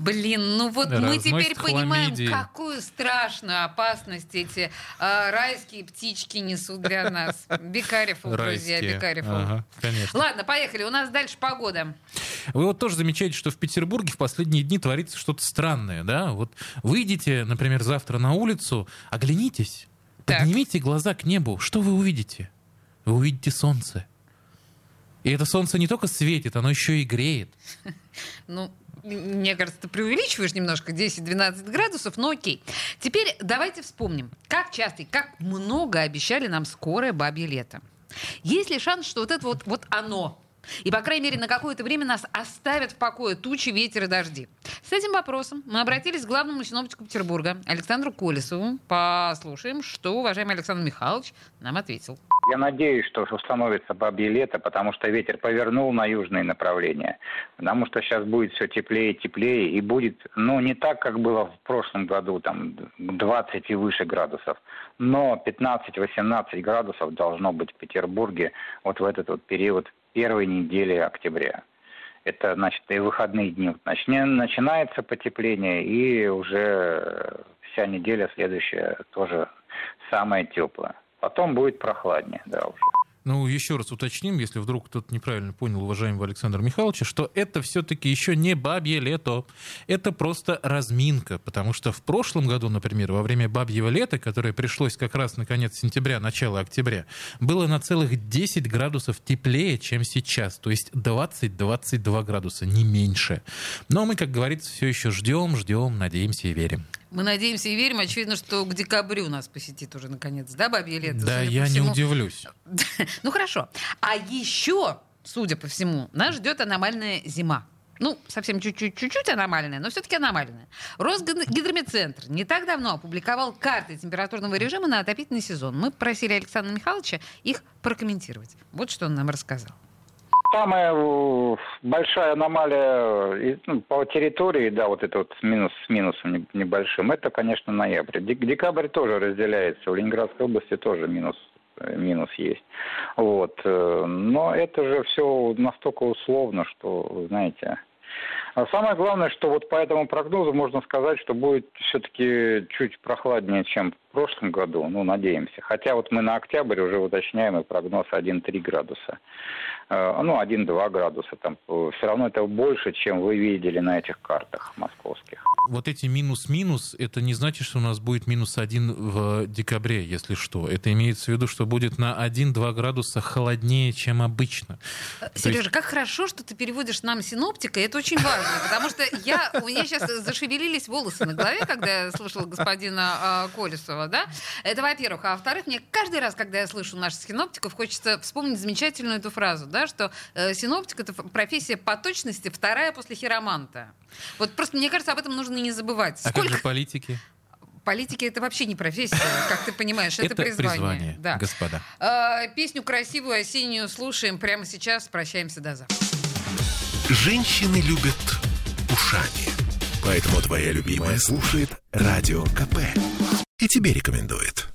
блин, ну вот мы Разносят теперь понимаем, хламидии. какую страшную опасность эти а, райские птички несут для нас. Бекарев, друзья. Бекарев. Ага, конечно. Ладно, поехали. У нас дальше погода. Вы вот тоже замечаете, что в Петербурге в последние дни творится что-то странное, да? Вот выйдете, например, завтра на улицу, оглянитесь, Так. поднимите глаза к небу. Что вы увидите? Вы увидите солнце. И это солнце не только светит, оно еще и греет. Ну, мне кажется, ты преувеличиваешь немножко 10-12 градусов, но окей. Теперь давайте вспомним, как часто и как много обещали нам скорое бабье лето. Есть ли шанс, что вот это вот, вот оно, и, по крайней мере, на какое-то время нас оставят в покое тучи, ветер и дожди. С этим вопросом мы обратились к главному синоптику Петербурга Александру Колесову. Послушаем, что уважаемый Александр Михайлович нам ответил. Я надеюсь, что установится бабье лето, потому что ветер повернул на южные направления. Потому что сейчас будет все теплее и теплее, и будет, ну, не так, как было в прошлом году, там, 20 и выше градусов, но 15-18 градусов должно быть в Петербурге вот в этот вот период первой недели октября. Это, значит, и выходные дни. Начинается потепление, и уже вся неделя следующая тоже самая теплая. Потом будет прохладнее, да, уже. Ну, еще раз уточним, если вдруг кто-то неправильно понял уважаемого Александра Михайловича, что это все-таки еще не бабье лето. Это просто разминка, потому что в прошлом году, например, во время бабьего лета, которое пришлось как раз на конец сентября, начало октября, было на целых 10 градусов теплее, чем сейчас. То есть 20-22 градуса, не меньше. Но мы, как говорится, все еще ждем, ждем, надеемся и верим. Мы надеемся и верим. Очевидно, что к декабрю нас посетит уже наконец, да, бабье лето? Да, судя я не всему. удивлюсь. Ну хорошо. А еще, судя по всему, нас ждет аномальная зима. Ну, совсем чуть-чуть, чуть-чуть аномальная, но все-таки аномальная. Росгидромедцентр не так давно опубликовал карты температурного режима на отопительный сезон. Мы просили Александра Михайловича их прокомментировать. Вот что он нам рассказал. Самая э, большая аномалия э, ну, по территории, да, вот это вот минус с минусом не- небольшим, это, конечно, ноябрь. Дек- Декабрь тоже разделяется. В Ленинградской области тоже минус э, минус есть. Вот. Но это же все настолько условно, что, знаете... А самое главное, что вот по этому прогнозу можно сказать, что будет все-таки чуть прохладнее, чем в прошлом году, ну, надеемся. Хотя вот мы на октябрь уже уточняем и прогноз 1-3 градуса. Э, Ну, 1-2 градуса. Там все равно это больше, чем вы видели на этих картах московских. вот эти минус-минус, это не значит, что у нас будет минус один в декабре, если что. Это имеется в виду, что будет на 1-2 градуса холоднее, чем обычно. Сережа, как хорошо, что ты переводишь нам синоптика, это очень важно, потому что я, у меня сейчас зашевелились волосы на голове, когда я слушала господина а, Колесова, да? Это, во-первых. А во-вторых, мне каждый раз, когда я слышу наших синоптиков, хочется вспомнить замечательную эту фразу, да, что э, синоптик — это профессия по точности вторая после хироманта. Вот просто, мне кажется, об этом нужно не забывать. А как же политики? Политики — это вообще не профессия, как ты понимаешь, это, Это призвание. призвание, да. господа. А, песню красивую осеннюю слушаем прямо сейчас. Прощаемся до завтра. Женщины любят ушами. Поэтому твоя любимая слушает Радио КП. И тебе рекомендует.